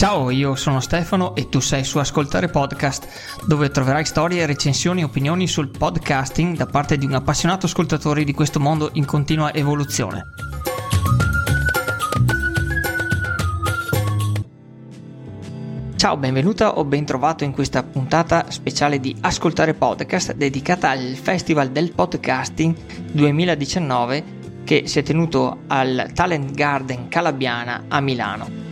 Ciao, io sono Stefano e tu sei su Ascoltare Podcast, dove troverai storie, recensioni e opinioni sul podcasting da parte di un appassionato ascoltatore di questo mondo in continua evoluzione. Ciao, benvenuta o ben trovato in questa puntata speciale di Ascoltare Podcast dedicata al Festival del Podcasting 2019 che si è tenuto al Talent Garden Calabiana a Milano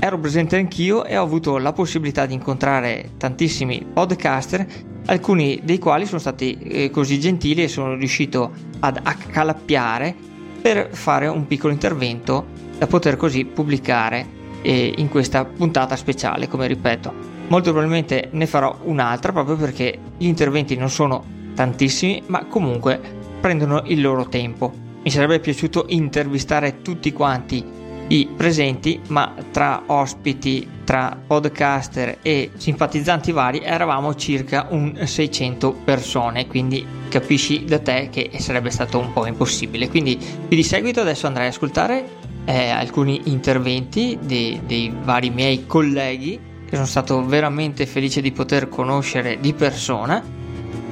ero presente anch'io e ho avuto la possibilità di incontrare tantissimi podcaster, alcuni dei quali sono stati eh, così gentili e sono riuscito ad accalappiare per fare un piccolo intervento da poter così pubblicare eh, in questa puntata speciale, come ripeto. Molto probabilmente ne farò un'altra proprio perché gli interventi non sono tantissimi, ma comunque prendono il loro tempo. Mi sarebbe piaciuto intervistare tutti quanti i presenti, ma tra ospiti, tra podcaster e simpatizzanti vari eravamo circa un 600 persone, quindi capisci da te che sarebbe stato un po' impossibile. Quindi di seguito adesso andrai ad ascoltare eh, alcuni interventi dei, dei vari miei colleghi che sono stato veramente felice di poter conoscere di persona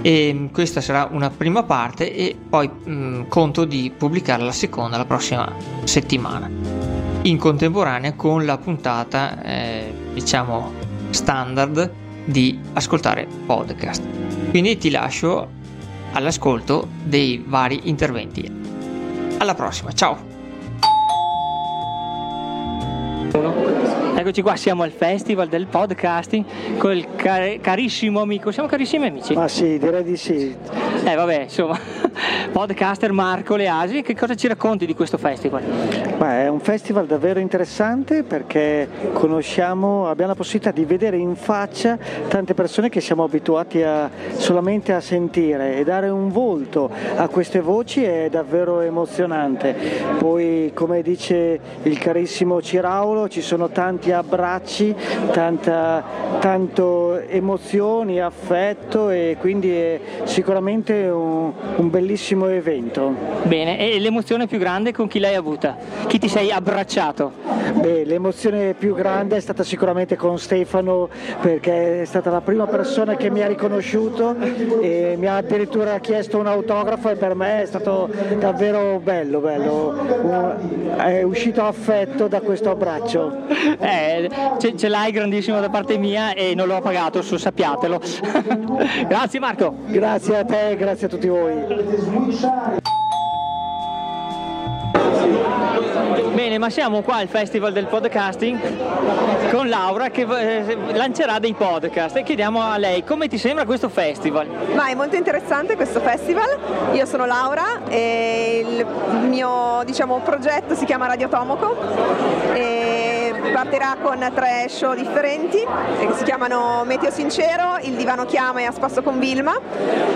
e questa sarà una prima parte e poi mh, conto di pubblicare la seconda la prossima settimana in contemporanea con la puntata eh, diciamo standard di ascoltare podcast. Quindi ti lascio all'ascolto dei vari interventi. Alla prossima, ciao! Eccoci qua, siamo al festival del podcasting con il car- carissimo amico. Siamo carissimi amici? Ma sì, direi di sì. Eh vabbè, insomma, podcaster Marco Leasi, che cosa ci racconti di questo festival? Beh, è un festival davvero interessante perché conosciamo, abbiamo la possibilità di vedere in faccia tante persone che siamo abituati a, solamente a sentire e dare un volto a queste voci è davvero emozionante. Poi, come dice il carissimo Ciraulo, ci sono tanti abbracci, tanta, tanto emozioni, affetto e quindi è sicuramente un, un bellissimo evento. Bene, e l'emozione più grande con chi l'hai avuta? Chi ti sei abbracciato? Beh, l'emozione più grande è stata sicuramente con Stefano perché è stata la prima persona che mi ha riconosciuto e mi ha addirittura chiesto un autografo e per me è stato davvero bello, bello. È uscito affetto da questo abbraccio. Eh, ce, ce l'hai grandissimo da parte mia e non l'ho pagato, su, sappiatelo. grazie Marco. Grazie a te, grazie a tutti voi. Bene, ma siamo qua al Festival del Podcasting con Laura che eh, lancerà dei podcast e chiediamo a lei come ti sembra questo festival? Ma è molto interessante questo festival. Io sono Laura e il mio diciamo, progetto si chiama Radio Tomoco e partirà con tre show differenti che si chiamano Meteo Sincero, Il Divano Chiama e A Spasso con Vilma.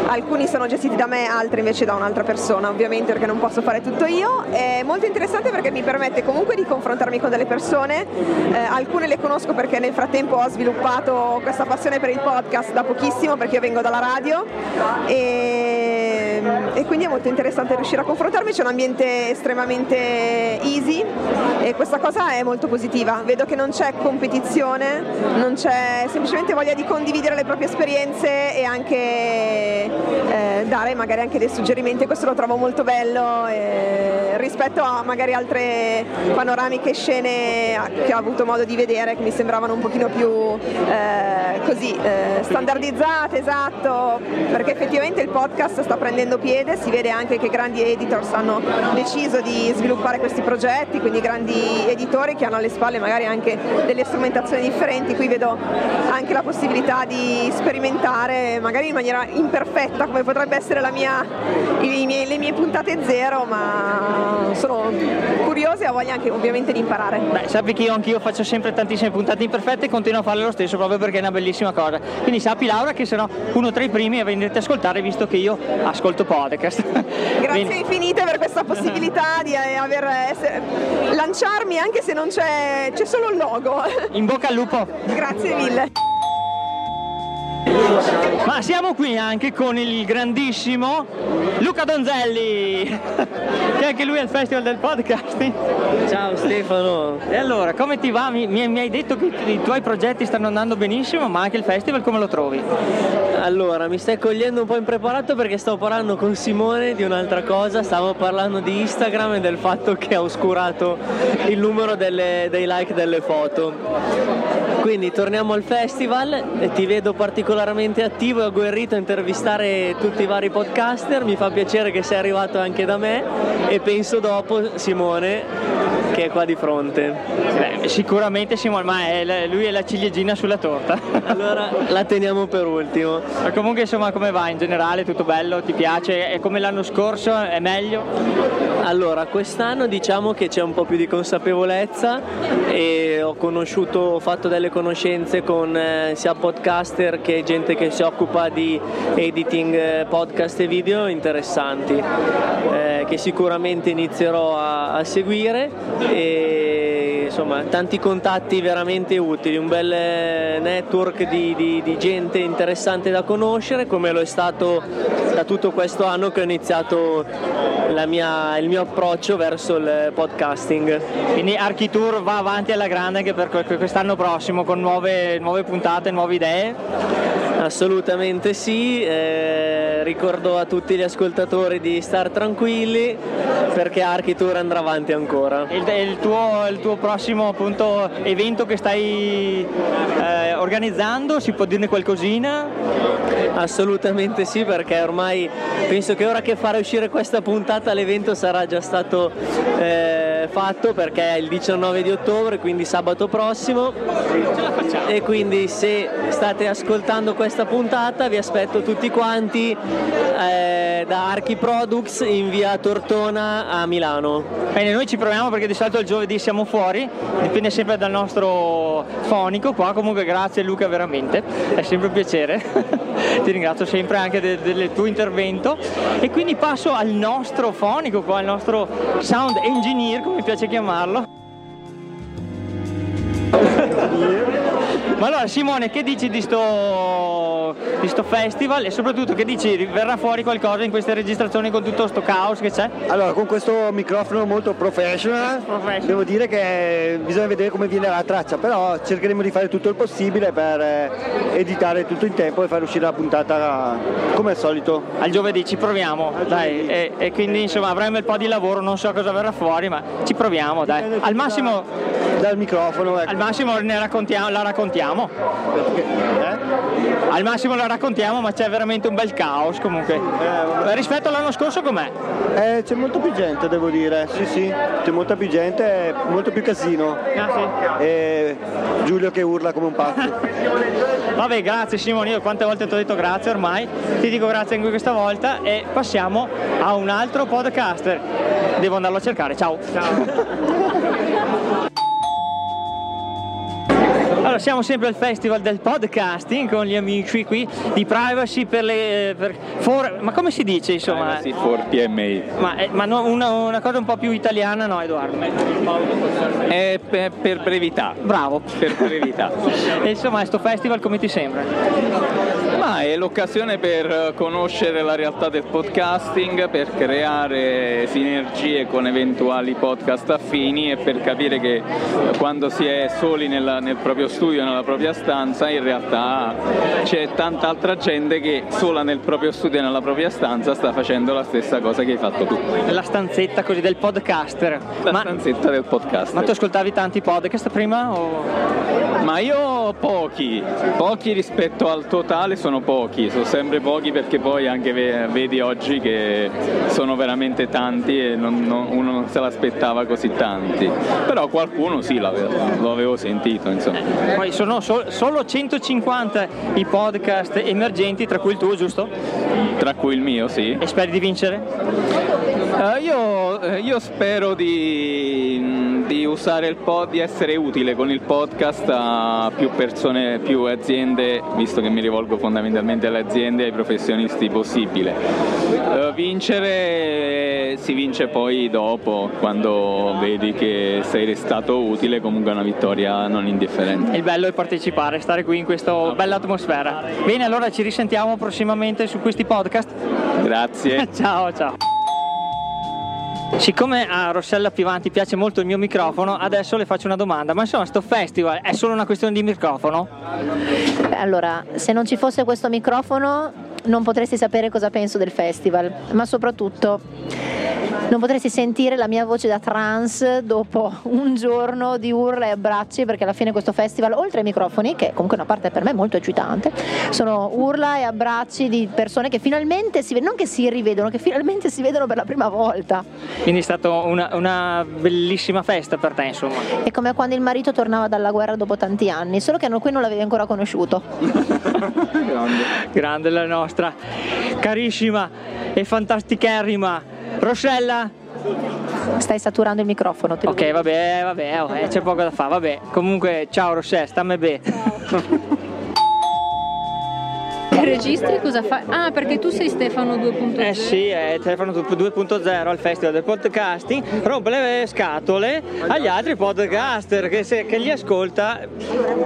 Alcuni sono gestiti da me, altri invece da un'altra persona, ovviamente perché non posso fare tutto io. È molto interessante perché mi permette comunque di confrontarmi con delle persone, eh, alcune le conosco perché nel frattempo ho sviluppato questa passione per il podcast da pochissimo perché io vengo dalla radio e, e quindi è molto interessante riuscire a confrontarmi, c'è un ambiente estremamente easy e questa cosa è molto positiva, vedo che non c'è competizione, non c'è semplicemente voglia di condividere le proprie esperienze e anche eh, dare magari anche dei suggerimenti, questo lo trovo molto bello eh, rispetto a magari altre panoramiche scene che ho avuto modo di vedere che mi sembravano un pochino più eh, così eh, standardizzate, esatto, perché effettivamente il podcast sta prendendo piede, si vede anche che grandi editors hanno deciso di sviluppare questi progetti, quindi grandi editori che hanno alle spalle magari anche delle strumentazioni differenti, qui vedo anche la possibilità di sperimentare magari in maniera imperfetta come potrebbe essere mia, miei, le mie puntate zero, ma sono curiosa e ho voglia anche ovviamente di imparare. Beh, sappi che io anch'io faccio sempre tantissime puntate imperfette e continuo a farle lo stesso proprio perché è una bellissima cosa. Quindi sappi Laura che sarò uno tra i primi a venirti a ascoltare visto che io ascolto podcast. Grazie Quindi... infinite per questa possibilità di aver essere... lanciarmi anche se non c'è, c'è solo il logo. In bocca al lupo. Grazie mille. Ma siamo qui anche con il grandissimo Luca Donzelli. C'è anche lui al Festival del Podcasting. Ciao Stefano. E allora, come ti va? Mi, mi, hai detto che i tuoi progetti stanno andando benissimo, ma anche il festival come lo trovi? Allora, mi stai cogliendo un po' impreparato perché stavo parlando con Simone di un'altra cosa, stavo parlando di Instagram e del fatto che ha oscurato il numero delle, dei like delle foto. Quindi torniamo al festival ti vedo particolarmente attivo e agguerrito a intervistare tutti i vari podcaster, mi fa piacere che sei arrivato anche da me e penso dopo Simone che è qua di fronte. Beh, sicuramente Simone, ma è, lui è la ciliegina sulla torta. allora la teniamo per ultimo. Ma comunque insomma come va in generale? Tutto bello? Ti piace? È come l'anno scorso? È meglio? Allora, quest'anno diciamo che c'è un po' più di consapevolezza e ho conosciuto, ho fatto delle conoscenze con eh, sia podcaster che gente che si occupa di editing eh, podcast e video interessanti eh, che sicuramente inizierò a, a seguire e insomma tanti contatti veramente utili, un bel eh, network di, di, di gente interessante da conoscere come lo è stato da tutto questo anno che ho iniziato mia, il mio approccio verso il podcasting. Quindi Architour va avanti alla grande anche per quest'anno prossimo con nuove, nuove puntate, nuove idee? Assolutamente sì, eh, ricordo a tutti gli ascoltatori di star tranquilli perché Architour andrà avanti ancora. Il, il, tuo, il tuo, prossimo appunto, evento che stai eh, organizzando, si può dirne qualcosina? Assolutamente sì perché ormai penso che ora che fare uscire questa puntata l'evento sarà già stato eh, fatto perché è il 19 di ottobre, quindi sabato prossimo. E quindi se state ascoltando questa puntata vi aspetto tutti quanti eh, da Archi Products in via Tortona a Milano. Bene, noi ci proviamo perché di solito il giovedì siamo fuori, dipende sempre dal nostro fonico qua, comunque grazie Luca veramente, è sempre un piacere, ti ringrazio sempre anche del, del tuo intervento e quindi passo al nostro fonico qua, al nostro sound engineer come piace chiamarlo. Ma allora Simone, che dici di sto, di sto festival e soprattutto che dici verrà fuori qualcosa in queste registrazioni con tutto sto caos che c'è? Allora, con questo microfono molto professional, professional, devo dire che bisogna vedere come viene la traccia, però cercheremo di fare tutto il possibile per eh, editare tutto in tempo e far uscire la puntata come al solito. Al giovedì ci proviamo, al dai, e, e, quindi insomma avremo un po' di lavoro, non so cosa verrà fuori, ma ci proviamo, dai. Al massimo dal microfono. Ecco. Al massimo raccontiamo, la raccontiamo. Eh? Al massimo la raccontiamo, ma c'è veramente un bel caos comunque. Eh, Rispetto all'anno scorso com'è? Eh, c'è molto più gente, devo dire. Sì, sì, c'è molta più gente, molto più casino. Ah, sì. E Giulio che urla come un pazzo. Vabbè, grazie Simone, io quante volte ti ho detto grazie ormai, ti dico grazie anche questa volta e passiamo a un altro podcaster. Devo andarlo a cercare, ciao. Ciao. Allora, siamo sempre al festival del podcasting con gli amici qui di Privacy per le... Per, for, ma come si dice insomma? Privacy for PMI. Ma, eh, ma no, una, una, cosa un po' più italiana no Edoardo? È per, per brevità. Bravo. Per brevità. e insomma, questo festival come ti sembra? Ma è l'occasione per conoscere la realtà del podcasting, per creare sinergie con eventuali podcast affini e per capire che quando si è soli nella, nel proprio studio, nella propria stanza, in realtà c'è tanta altra gente che sola nel proprio studio e nella propria stanza sta facendo la stessa cosa che hai fatto tu. La stanzetta così del podcaster. La ma, stanzetta del podcast. Ma tu ascoltavi tanti podcast prima? O... Ma io pochi, pochi rispetto al totale sono pochi, sono sempre pochi perché poi anche vedi oggi che sono veramente tanti e non, non, uno non se l'aspettava così tanti, però qualcuno sì l'avevo, lo avevo sentito insomma. Poi sono so, solo 150 i podcast emergenti, tra cui il tuo giusto? Tra cui il mio sì. E speri di vincere? Uh, io, eh, io, spero di, di usare il pod, di essere utile con il podcast a più persone, più aziende, visto che mi rivolgo fondamentalmente alle aziende e ai professionisti possibile. Uh, vincere si vince poi dopo, quando vedi che sei restato utile, comunque è una vittoria non indifferente. Il bello è partecipare, stare qui in questa bella atmosfera. Bene, allora ci risentiamo prossimamente su questi podcast. Grazie. ciao, ciao. Siccome a Rossella Pivanti piace molto il mio microfono, adesso le faccio una domanda. Ma insomma, sto festival è solo una questione di microfono? Allora, se non ci fosse questo microfono non potresti sapere cosa penso del festival, ma soprattutto non potresti sentire la mia voce da trans dopo un giorno di urla e abbracci perché alla fine questo festival, oltre ai microfoni, che comunque è una parte per me molto eccitante, sono urla e abbracci di persone che finalmente si vedono, non che si rivedono, che finalmente si vedono per la prima volta. Quindi è stata una, una bellissima festa per te, insomma. È come quando il marito tornava dalla guerra dopo tanti anni, solo che qui non l'avevi ancora conosciuto. grande. grande la nostra carissima e fantasticherrima Rossella? Stai saturando il microfono. ok, vabbè, vabbè, oh, eh, c'è poco da fare. Vabbè, comunque, ciao Rossella, stammi bene. registri cosa fai? Ah, perché tu sei Stefano 2.0. Eh sì, è Stefano 2.0 al Festival del Podcasting, rompe le scatole agli altri podcaster che, se, che li ascolta,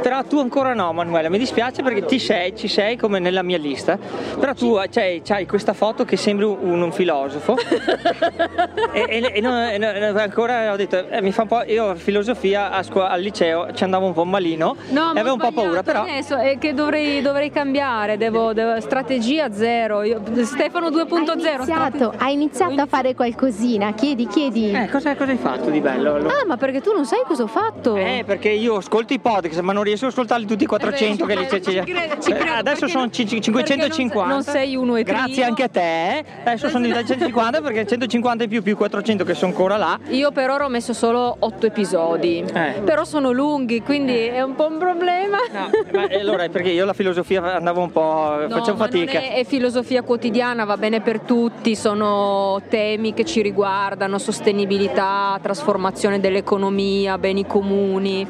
però tu ancora no Manuela, mi dispiace perché ti sei, ci sei come nella mia lista, però tu cioè, hai questa foto che sembri un, un filosofo e, e, e, non, e, ancora ho detto, eh, mi fa un po', io filosofia a scuola, al liceo ci andavo un po' malino no, e avevo un po' paura, però... Adesso è che dovrei, dovrei cambiare, devo devo, strategia zero. Io, Stefano 2.0. Hai iniziato, hai iniziato a fare qualcosina, chiedi, chiedi. Eh, cosa, cosa, hai fatto di bello? Allora? Ah, ma perché tu non sai cosa ho fatto? Eh, perché io ascolto i podcast, ma non riesco a ascoltarli tutti i 400 eh beh, che li c'è. Ci credo, ci credo, adesso sono 550. Non, non, sei uno e Grazie anche a te. Adesso sono diventati 150 perché 150 in più più 400 che sono ancora là. Io per ora ho messo solo 8 episodi. Eh. Però sono lunghi, quindi eh. è un po' un problema. No, ma allora perché io la filosofia andavo un po' no, facciamo fatica. È, è, filosofia quotidiana, va bene per tutti, sono temi che ci riguardano, sostenibilità, trasformazione dell'economia, beni comuni.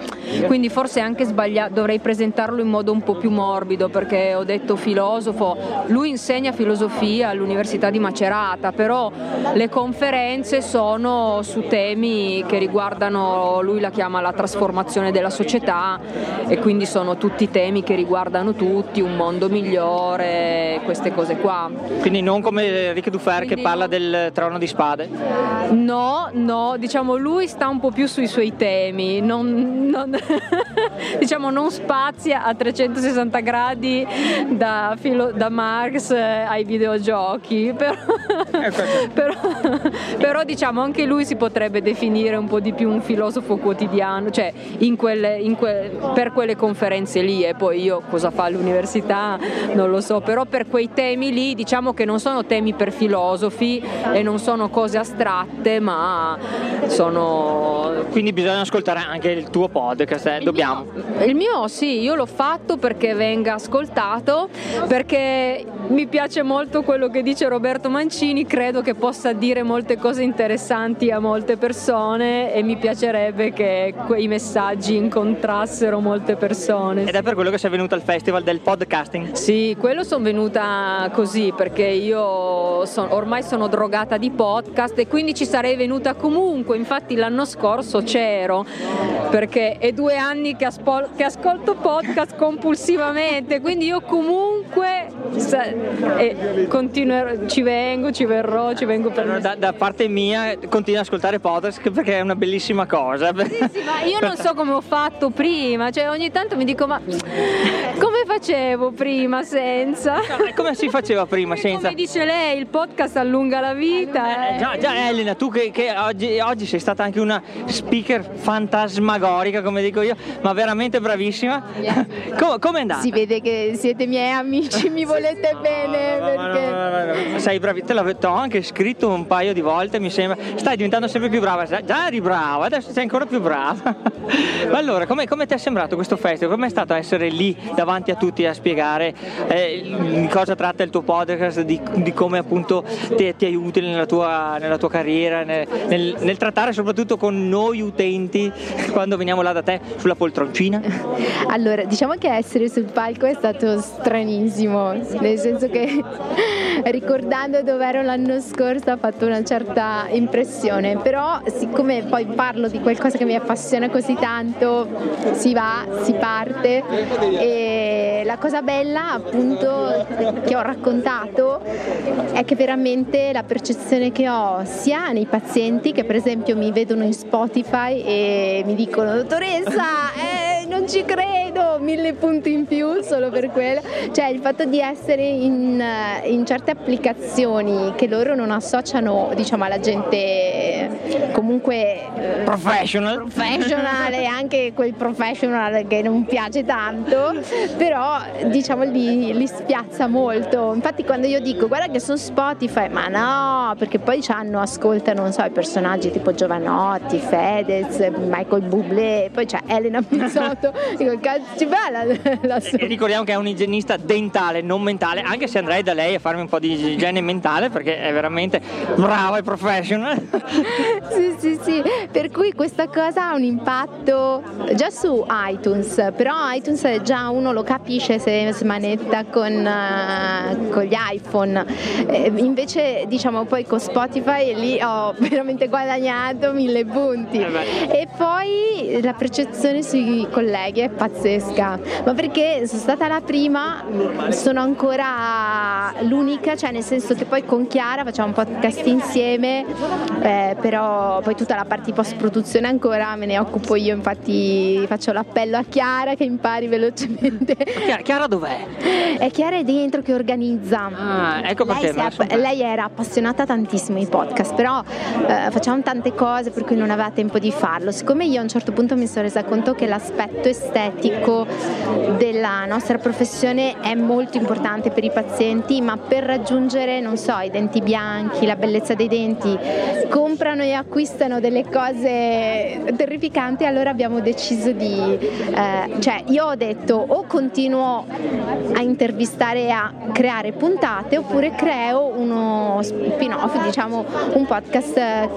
Quindi forse anche sbagliato, dovrei presentarlo in modo un po' più morbido perché ho detto filosofo, lui insegna filosofia all'Università di Macerata, però le conferenze sono su temi che riguardano, lui la chiama la trasformazione della società e quindi sono tutti temi che riguardano tutti, un mondo migliore, queste cose qua. Quindi non come Rick Dufer Quindi che parla del trono di spade? No, no, diciamo lui sta un po' più sui suoi temi, non, non diciamo non spazia a 360 gradi da, filo, da Marx ai videogiochi, però, eh, però, però, diciamo anche lui si potrebbe definire un po' di più un filosofo quotidiano, cioè in quelle, in que, per quelle conferenze lì e poi io cosa fa all'università non lo so, però per quei temi lì diciamo che non sono temi per filosofi e non sono cose astratte, ma sono... Quindi bisogna ascoltare anche il tuo podcast, eh? dobbiamo. Il mio sì, io l'ho fatto perché venga ascoltato, perché mi piace molto quello che dice Roberto Mancini, credo che possa dire molte cose interessanti a molte persone e mi piacerebbe che quei messaggi incontrassero molte persone. Ed è per quello che sei venuta al festival del podcasting? Sì, quello sono venuta così perché io son, ormai sono drogata di podcast e quindi ci sarei venuta comunque, infatti l'anno scorso c'ero perché è due anni che, aspo- che ascolto podcast compulsivamente, quindi io comunque e continuerò, ci vengo, ci verrò, ci vengo per da, da parte mia continuo ad ascoltare podcast perché è una bellissima cosa. Sì, sì, ma io non so come ho fatto prima, cioè ogni tanto mi dico ma come facevo prima senza? No, come si faceva prima senza? Come dice lei, il podcast allunga la vita. Eh, eh. Già, già, Elena, tu che, che oggi, oggi, sei stata anche una speaker fantasmagorica, come dico io, ma veramente bravissima. Yeah. come è andata? Si vede che siete miei amici, mi volete bene. perché... No, no, no, sei bravi, te l'ho anche scritto un paio di volte, mi sembra. Stai diventando sempre più brava, già eri brava, adesso sei ancora più brava. allora, come, come ti è sembrato questo festival? Com'è stato essere lì davanti a tutti a spiegare eh, di cosa tratta il tuo podcast, di, di come appunto ti, ti, utile nella tua, nella tua carriera, nel, nel, nel, trattare soprattutto con noi utenti quando veniamo là da te sulla poltroncina? Allora, diciamo che essere sul palco è stato stranissimo, nel senso che ricordando dove ero l'anno scorso ha fatto una certa impressione, però siccome poi parlo di qualcosa che mi appassiona così tanto, si va, si parte. E la cosa bella appunto che ho raccontato è che veramente la percezione che ho sia nei pazienti che per esempio mi vedono in Spotify e mi dicono dottoressa eh, non ci credo, mille punti in più solo per quello, cioè il fatto di essere in, in certe applicazioni che loro non associano diciamo alla gente comunque eh, professional, professional e anche quel professional che non piace tanto, però diciamo li, li spiazza molto, infatti quando io dico guarda che sono Spotify, ma no, perché poi ci hanno, ascoltano, non so, i personaggi tipo Giovanotti, Fedez, Michael Bublé, poi c'è Elena Pizzotto, dico cazzo fa la, la e ricordiamo che è un igienista dentale, non mentale, anche se andrei da lei a farmi un po' di igiene mentale perché è veramente brava e professional. sì, sì, sì, per cui questa cosa ha un impatto già su iTunes, però iTunes già uno lo capisce se smanetta con, uh, con gli iPhone, eh, invece diciamo poi con Spotify lì ho veramente guadagnato mille punti. Eh e poi la percezione sui colleghi è pazzesca, ma perché sono stata la prima, sono ancora l'unica, cioè nel senso che poi con Chiara facciamo un podcast insieme, eh, però poi tutta la parte di post produzione ancora me ne occupo io, infatti faccio l'appello a Chiara che impari velocemente. Chiara, Chiara dov'è? È Chiara è dentro che organizza. Ah, ecco perché. Lei, app- lei era appassionata tantissimo ai podcast, però eh, facciamo tante cose per cui non aveva tempo di farlo. Siccome io a un certo punto mi sono resa conto che l'aspetto estetico della nostra professione è molto importante per i pazienti, ma per raggiungere, non so, i denti bianchi, la bellezza dei denti, comprano e acquistano delle cose terrificanti, allora abbiamo deciso di, eh, cioè io ho detto o continuo a intervistare e a creare puntate oppure creo uno spin-off, diciamo un podcast eh,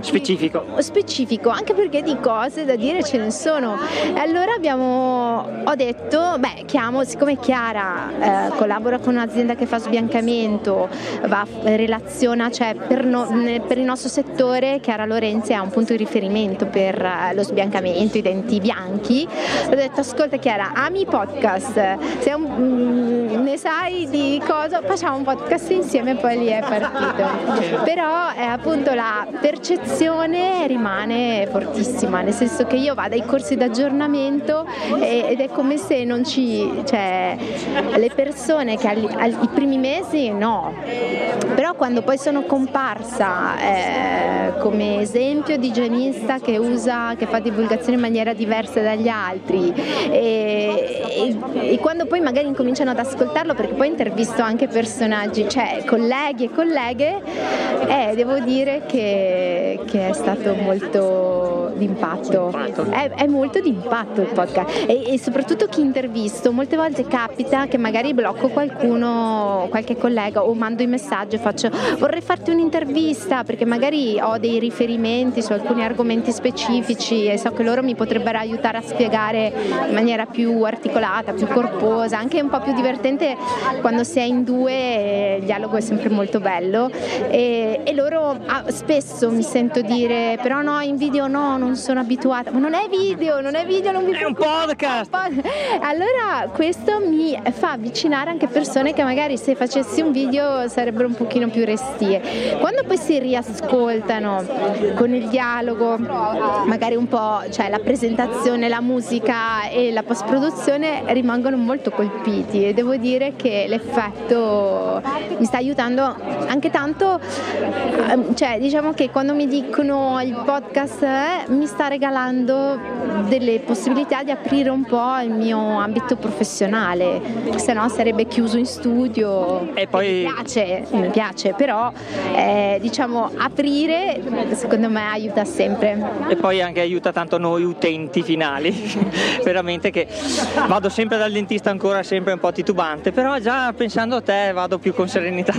specifico. specifico, anche perché di cose da dire ce ne sono. E allora abbiamo, ho detto, beh, chiamo, siccome Chiara eh, collabora con un'azienda che fa sbiancamento, va, relaziona, cioè per, no, per il nostro settore Chiara Lorenzi è un punto di riferimento per eh, lo sbiancamento, i denti bianchi. Ho detto, ascolta Chiara, ami i podcast, un, mm, ne sai di cosa? Facciamo un podcast insieme e poi lì è partito. Però eh, appunto la percezione rimane fortissima, nel senso che io vado ai corsi d'aggiornamento ed è come se non ci, cioè le persone che ai primi mesi no, però quando poi sono comparsa eh, come esempio di igienista che usa, che fa divulgazione in maniera diversa dagli altri e, e, e quando poi magari incominciano ad ascoltarlo perché poi intervisto anche personaggi, cioè colleghi e colleghe, eh, devo dire che, che è stato molto d'impatto, è, è molto d'impatto il podcast. E, e, soprattutto chi intervisto, molte volte capita che magari blocco qualcuno, qualche collega o mando i messaggi e faccio vorrei farti un'intervista perché magari ho dei riferimenti su alcuni argomenti specifici e so che loro mi potrebbero aiutare a spiegare in maniera più articolata, più corposa, anche un po' più divertente quando si è in due, il dialogo è sempre molto bello e, e loro ah, spesso mi sento dire però no in video no, non sono abituata, ma non è video, non è video, non mi È un podcast! Allora questo mi fa avvicinare anche persone che magari se facessi un video sarebbero un pochino più restie. Quando poi si riascoltano con il dialogo, magari un po', cioè la presentazione, la musica e la post produzione rimangono molto colpiti e devo dire che l'effetto mi sta aiutando anche tanto, ehm, cioè diciamo che quando mi dicono il podcast eh, mi sta regalando delle possibilità di aprire un po' il mio ambito professionale, se no sarebbe chiuso in studio. E poi... Mi piace, mi piace, però eh, diciamo aprire secondo me aiuta sempre. E poi anche aiuta tanto noi utenti finali, veramente che vado sempre dal dentista ancora sempre un po' titubante, però già pensando a te vado più con serenità.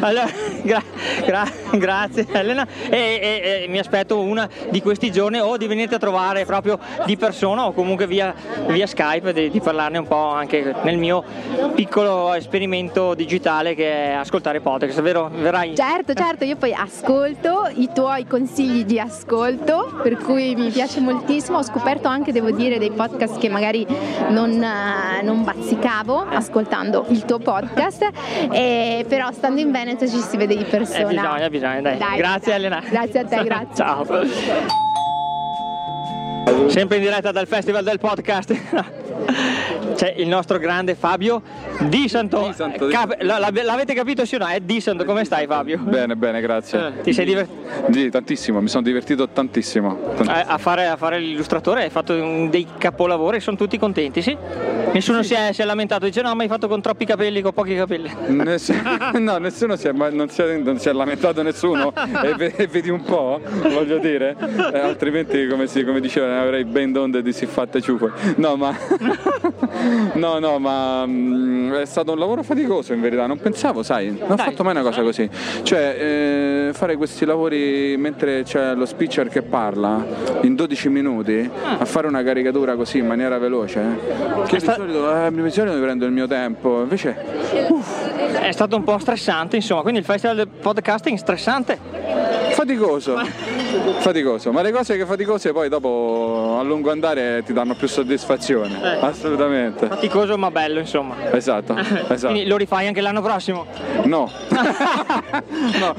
Allora, gra- gra- grazie Elena e, e- e mi aspetto una di questi giorni o di venirti a trovare proprio di persona o comunque via, via Skype di, di parlarne un po' anche nel mio piccolo esperimento digitale che è ascoltare podcast, vero? Verrai? Certo, certo, io poi ascolto i tuoi consigli di ascolto, per cui mi piace moltissimo. Ho scoperto anche, devo dire, dei podcast che magari non, eh, non bazzicavo ascoltando il tuo podcast, e, però stando in Veneto ci si vede di Eh, persona. bisogna, bisogna, dai. Dai, grazie dai. Elena. Grazie a te, grazie. Ciao. Sempre in diretta dal Festival del Podcast. C'è il nostro grande Fabio Di Santo. Di Santo, Di- Cap- la- la- l'avete capito sì o no? È Di Santo, come stai Fabio? Bene, bene, grazie. Eh, Ti sei divertito? Sì, tantissimo, mi sono divertito tantissimo. Tant- a fare, a fare l'illustratore, hai fatto dei capolavori, sono tutti contenti, sì? Nessuno Si, è, si è lamentato, dice no, ma hai fatto con troppi capelli, con pochi capelli. Ness- no, nessuno si è, non, si è, non si è lamentato nessuno e, ve- e vedi un po', voglio dire, Eh, altrimenti come, si, come diceva ne avrei ben donde di siffatte ciufe. No, ma no, no, ma mm, è stato un lavoro faticoso in verità, non pensavo, sai, non ho Dai. fatto mai una cosa così. Cioè, eh, fare questi lavori mentre c'è lo speaker che parla in 12 minuti a fare una caricatura così in maniera veloce. Che di sta- solito, eh, di solito mi prendo il mio tempo, invece È stato un po' stressante, insomma, quindi il Festival del Podcasting stressante. Faticoso, faticoso, ma le cose che faticose poi dopo a lungo andare ti danno più soddisfazione, Eh. assolutamente. Faticoso ma bello, insomma. Esatto, esatto. Quindi lo rifai anche l'anno prossimo? No. no,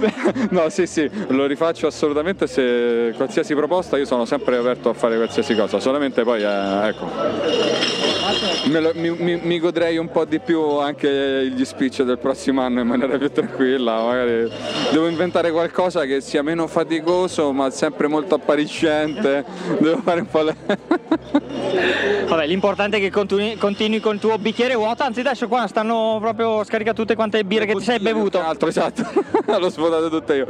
no, sì, sì, lo rifaccio assolutamente se qualsiasi proposta io sono sempre aperto a fare qualsiasi cosa, solamente poi eh, ecco. Lo- mi, mi- mi godrei un po' di più anche gli speech del prossimo anno in maniera più tranquilla, magari devo inventare qualcosa che sia meno faticoso ma sempre molto appariscente, devo fare un po' le... Vabbè, l'importante è che continui, continui con il tuo bicchiere vuoto, anzi adesso qua stanno proprio scarica tutte quante birre che ti sei bevuto. Altro, esatto, l'ho svuotato tutte io.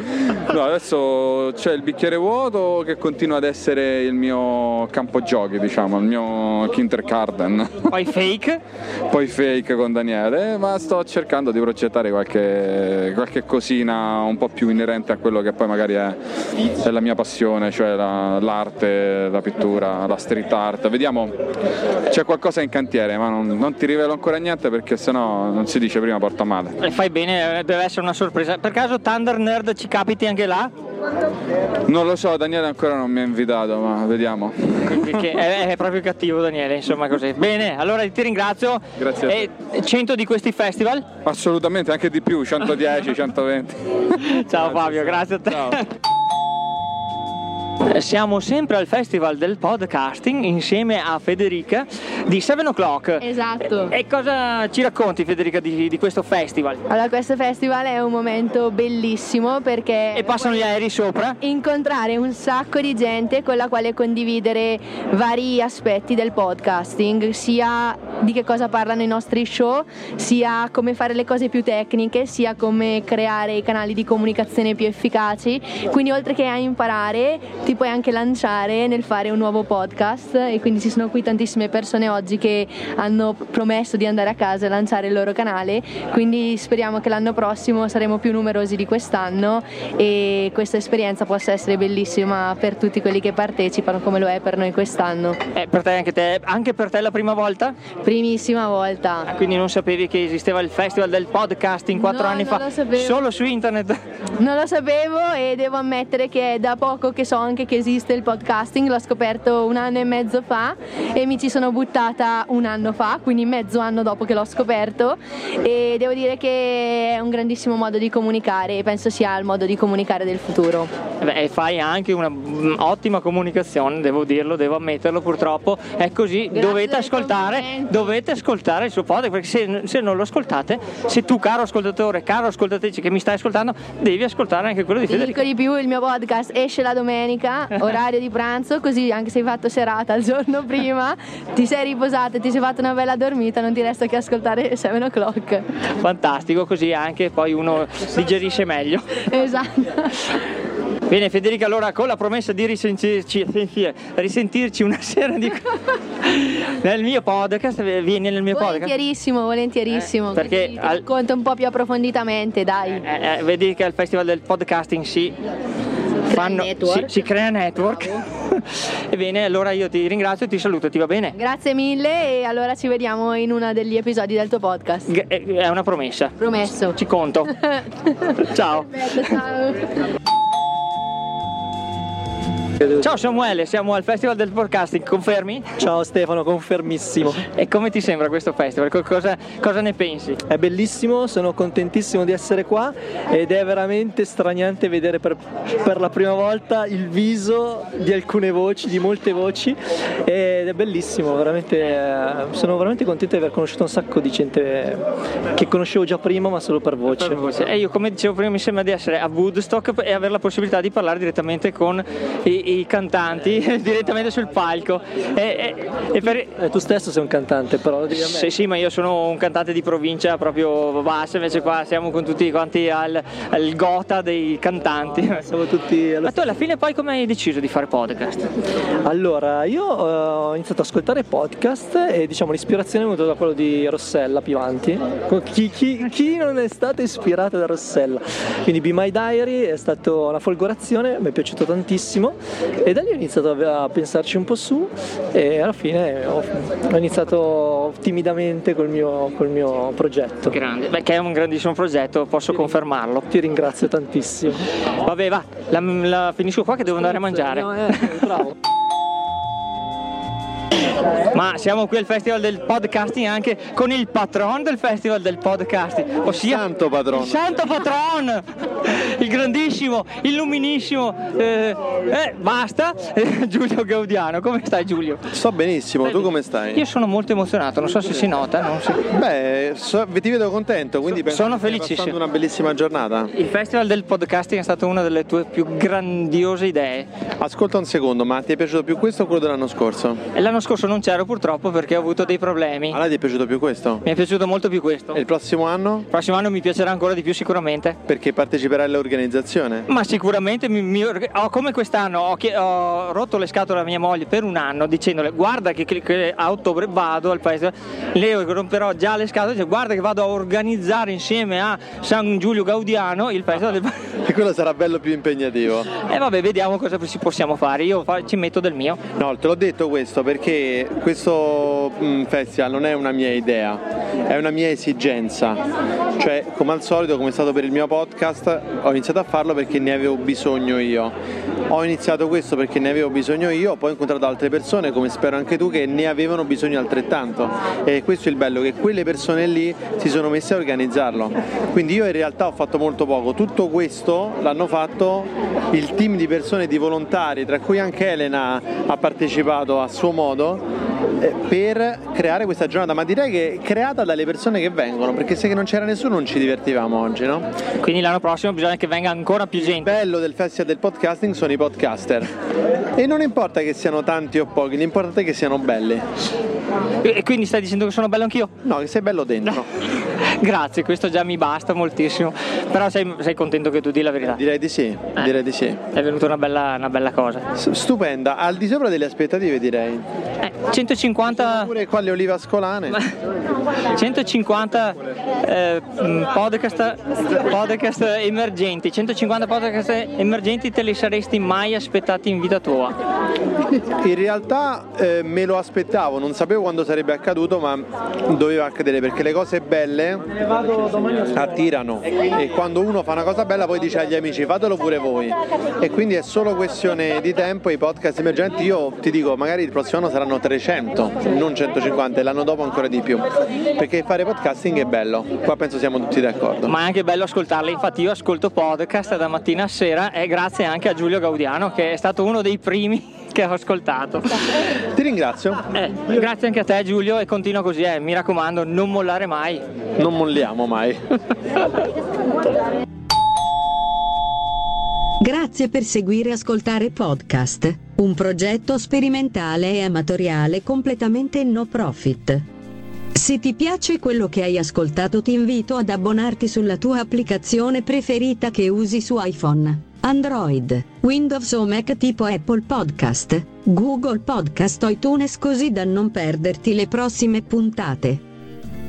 No, adesso c'è il bicchiere vuoto che continua ad essere il mio campo giochi, diciamo, il mio kindergarten. Poi fake. Poi fake con Daniele, ma sto cercando di progettare qualche, qualche cosina un po' più inerente a quello che poi magari è, è la mia passione, cioè la- l'arte, la pittura, la street art. Vediamo, c'è qualcosa in cantiere, ma non, non ti rivelo ancora niente perché sennò non si dice prima porta male. E fai bene, eh, deve essere una sorpresa. Per caso Thunder Nerd ci capiti anche là? Non lo so, Daniele ancora non mi ha invitato, ma vediamo. È, è proprio cattivo Daniele, insomma così. Bene, allora ti ringrazio. Grazie. E 100 di questi festival? Assolutamente, anche di più, 110, 120. Ciao Fabio, grazie a te. Ciao. Siamo sempre al Festival del Podcasting insieme a Federica di 7 O'Clock. Esatto. E cosa ci racconti Federica di, di questo festival? Allora, questo festival è un momento bellissimo perché E passano gli aerei sopra? incontrare un sacco di gente con la quale condividere vari aspetti del podcasting, sia di che cosa parlano i nostri show, sia come fare le cose più tecniche, sia come creare i canali di comunicazione più efficaci. Quindi oltre che a imparare, ti puoi anche lanciare nel fare un nuovo podcast e quindi ci sono qui tantissime persone oggi che hanno promesso di andare a casa e lanciare il loro canale, quindi speriamo che l'anno prossimo saremo più numerosi di quest'anno e questa esperienza possa essere bellissima per tutti quelli che partecipano come lo è per noi quest'anno. Eh, per te anche, te anche per te è la prima volta? Primissima Ah, volta. quindi non sapevi che esisteva il Festival del Podcasting quattro No, anni fa? lo sapevo. Solo su internet? Non lo sapevo e devo ammettere che è da poco che so anche che esiste il podcasting, l'ho scoperto un anno e mezzo fa e mi ci sono buttata un anno fa, quindi mezzo anno dopo che l'ho scoperto e devo dire che è un grandissimo modo di comunicare e penso sia il modo di comunicare del futuro. Beh, e fai anche una mm, ottima comunicazione, devo dirlo, devo ammetterlo purtroppo. È così, Grazie dovete ascoltare, dovete ascoltare il suo podcast, perché se, se non lo ascoltate, se tu caro ascoltatore, caro ascoltatrice che mi stai ascoltando, devi ascoltare anche quello di Ti dico di più, il mio podcast esce la domenica, orario di pranzo, così anche se hai fatto serata il giorno prima, ti sei riposato e ti sei fatto una bella dormita, non ti resta che ascoltare 7 o'clock. Fantastico, così anche poi uno digerisce meglio. Esatto. Bene Federica, allora con la promessa di risentirci, risentirci una sera di... nel mio podcast, vieni nel mio podcast? Volentierissimo, volentierissimo. Eh, perché ti al... racconto un po' più approfonditamente, dai. Eh, eh, vedi che al Festival del Podcasting si fanno, si, si, crea network. Ebbene, allora io ti ringrazio e ti saluto, ti va bene? Grazie mille e allora ci vediamo in uno degli episodi del tuo podcast. G- è una promessa. Promesso. Ci conto. ciao. Perfetto, ciao. Ciao Samuele, siamo al Festival del Podcasting, confermi? Ciao Stefano, confermissimo. E come ti sembra questo festival? Cosa, cosa, ne pensi? È bellissimo, sono contentissimo di essere qua ed è veramente straniante vedere per, per la prima volta il viso di alcune voci, di molte voci ed è bellissimo, veramente, eh, sono veramente contento di aver conosciuto un sacco di gente che conoscevo già prima ma solo per voce. Per voce. E io come dicevo prima mi sembra di essere a Woodstock e avere la possibilità di parlare direttamente con i, i cantanti direttamente sul palco. E, e, e per... eh, tu stesso sei un cantante, però devi Sì, sì, ma io sono un cantante di provincia proprio bassa, invece qua siamo con tutti quanti al, al gota dei cantanti. Ah, siamo tutti ma tu alla fine poi come hai deciso di fare podcast? Allora, io uh, ho iniziato ad ascoltare podcast e diciamo l'ispirazione è venuta da quello di Rossella Pivanti. Chi, chi, chi non è stato ispirato da Rossella? Quindi Be My Diary è stata una folgorazione, mi è piaciuto tantissimo e da lì ho iniziato a pensarci un po' su e alla fine ho, ho iniziato timidamente col mio, col mio progetto. Grande, beh che è un grandissimo progetto, posso ti confermarlo. Ti ringrazio tantissimo. Vabbè va, la, la finisco qua che devo andare a mangiare. No, eh, bravo. Ma siamo qui al Festival del Podcasting anche con il patron del Festival del Podcasting, ossia il santo patron. Il santo patron, il grandissimo, il luminissimo, eh, eh, basta, Giulio Gaudiano. Come stai Giulio? Sto benissimo, tu come stai? Io sono molto emozionato, non so se si nota. Si... Beh, so, ti vedo contento, quindi so, sono felicissimo. una bellissima giornata. Il Festival del Podcasting è stata una delle tue più grandiose idee. Ascolta un secondo, ma ti è piaciuto più questo o quello dell'anno scorso? L'anno scorso non c'ero purtroppo perché ho avuto dei problemi. Allora ti è piaciuto più questo? Mi è piaciuto molto più questo. E il prossimo anno? Il prossimo anno mi piacerà ancora di più sicuramente. Perché parteciperai all'organizzazione? Ma sicuramente mi, mi, oh, come quest'anno ho, ho, rotto le scatole a mia moglie per un anno dicendole guarda che, che a ottobre vado al paese, le romperò già le scatole, cioè, guarda che vado a organizzare insieme a San Giulio Gaudiano il paese del E quello sarà bello più impegnativo. E eh, vabbè, vediamo cosa ci possiamo fare. Io ci metto del mio. No, te l'ho detto questo perché questo questo mm, festival non è una mia idea, è una mia esigenza. Cioè, come al solito, come è stato per il mio podcast, ho iniziato a farlo perché ne avevo bisogno io. Ho iniziato questo perché ne avevo bisogno io, poi ho incontrato altre persone, come spero anche tu, che ne avevano bisogno altrettanto. E questo è il bello, che quelle persone lì si sono messe a organizzarlo. Quindi io in realtà ho fatto molto poco. Tutto questo l'hanno fatto il team di persone, di volontari, tra cui anche Elena ha partecipato a suo modo per creare questa giornata, ma direi che è creata dalle persone che vengono, perché se non c'era nessuno non ci divertivamo oggi, no? Quindi l'anno prossimo bisogna che venga ancora più gente. Il bello del festival del podcasting sono i podcaster. E non importa che siano tanti o pochi, l'importante è che siano belli. E quindi stai dicendo che sono bello anch'io? No, che sei bello dentro. Grazie, questo già mi basta moltissimo. Però sei, sei, contento che tu dia la verità? Direi di sì, eh, direi di sì. È venuta una bella, una bella cosa. S- stupenda, al di sopra delle aspettative direi. Eh, 150... Pure qua le olive ascolane. 150 eh, podcast, podcast emergenti, 150 podcast emergenti te li saresti mai aspettati in vita tua? In realtà eh, me lo aspettavo, non sapevo quando sarebbe accaduto, ma doveva accadere perché le cose belle attirano. E quando uno fa una cosa bella poi dice agli amici fatelo pure voi. E quindi è solo questione di tempo i podcast emergenti. Io ti dico magari il prossimo anno saranno 300 non 150 e l'anno dopo ancora di più perché fare podcasting è bello qua penso siamo tutti d'accordo ma è anche bello ascoltarli infatti io ascolto podcast da mattina a sera e grazie anche a Giulio Gaudiano che è stato uno dei primi che ho ascoltato. Ti ringrazio. Eh, grazie anche a te Giulio e continua così, eh. mi raccomando, non mollare mai. Non molliamo mai. Grazie per seguire e ascoltare podcast, un progetto sperimentale e amatoriale completamente no profit. Se ti piace quello che hai ascoltato ti invito ad abbonarti sulla tua applicazione preferita che usi su iPhone. Android, Windows o Mac tipo Apple Podcast, Google Podcast o iTunes così da non perderti le prossime puntate.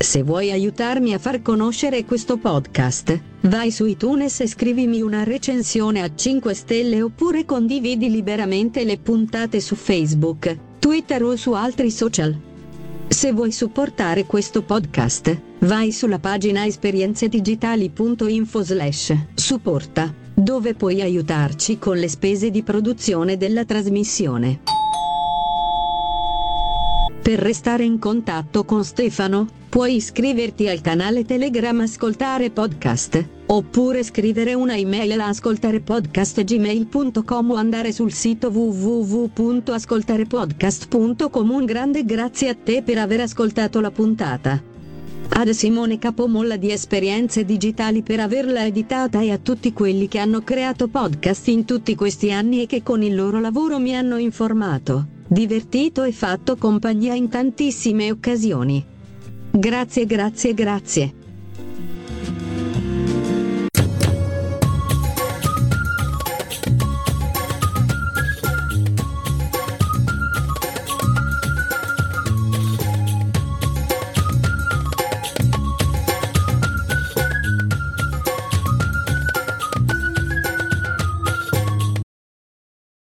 Se vuoi aiutarmi a far conoscere questo podcast, vai su iTunes e scrivimi una recensione a 5 stelle oppure condividi liberamente le puntate su Facebook, Twitter o su altri social. Se vuoi supportare questo podcast, vai sulla pagina esperienzedigitali.info slash supporta, dove puoi aiutarci con le spese di produzione della trasmissione. Per restare in contatto con Stefano, puoi iscriverti al canale Telegram Ascoltare Podcast, oppure scrivere una email a ascoltarepodcast.gmail.com o andare sul sito www.ascoltarepodcast.com. Un grande grazie a te per aver ascoltato la puntata. Ad Simone Capomolla di Esperienze Digitali per averla editata e a tutti quelli che hanno creato podcast in tutti questi anni e che con il loro lavoro mi hanno informato divertito e fatto compagnia in tantissime occasioni. Grazie, grazie, grazie.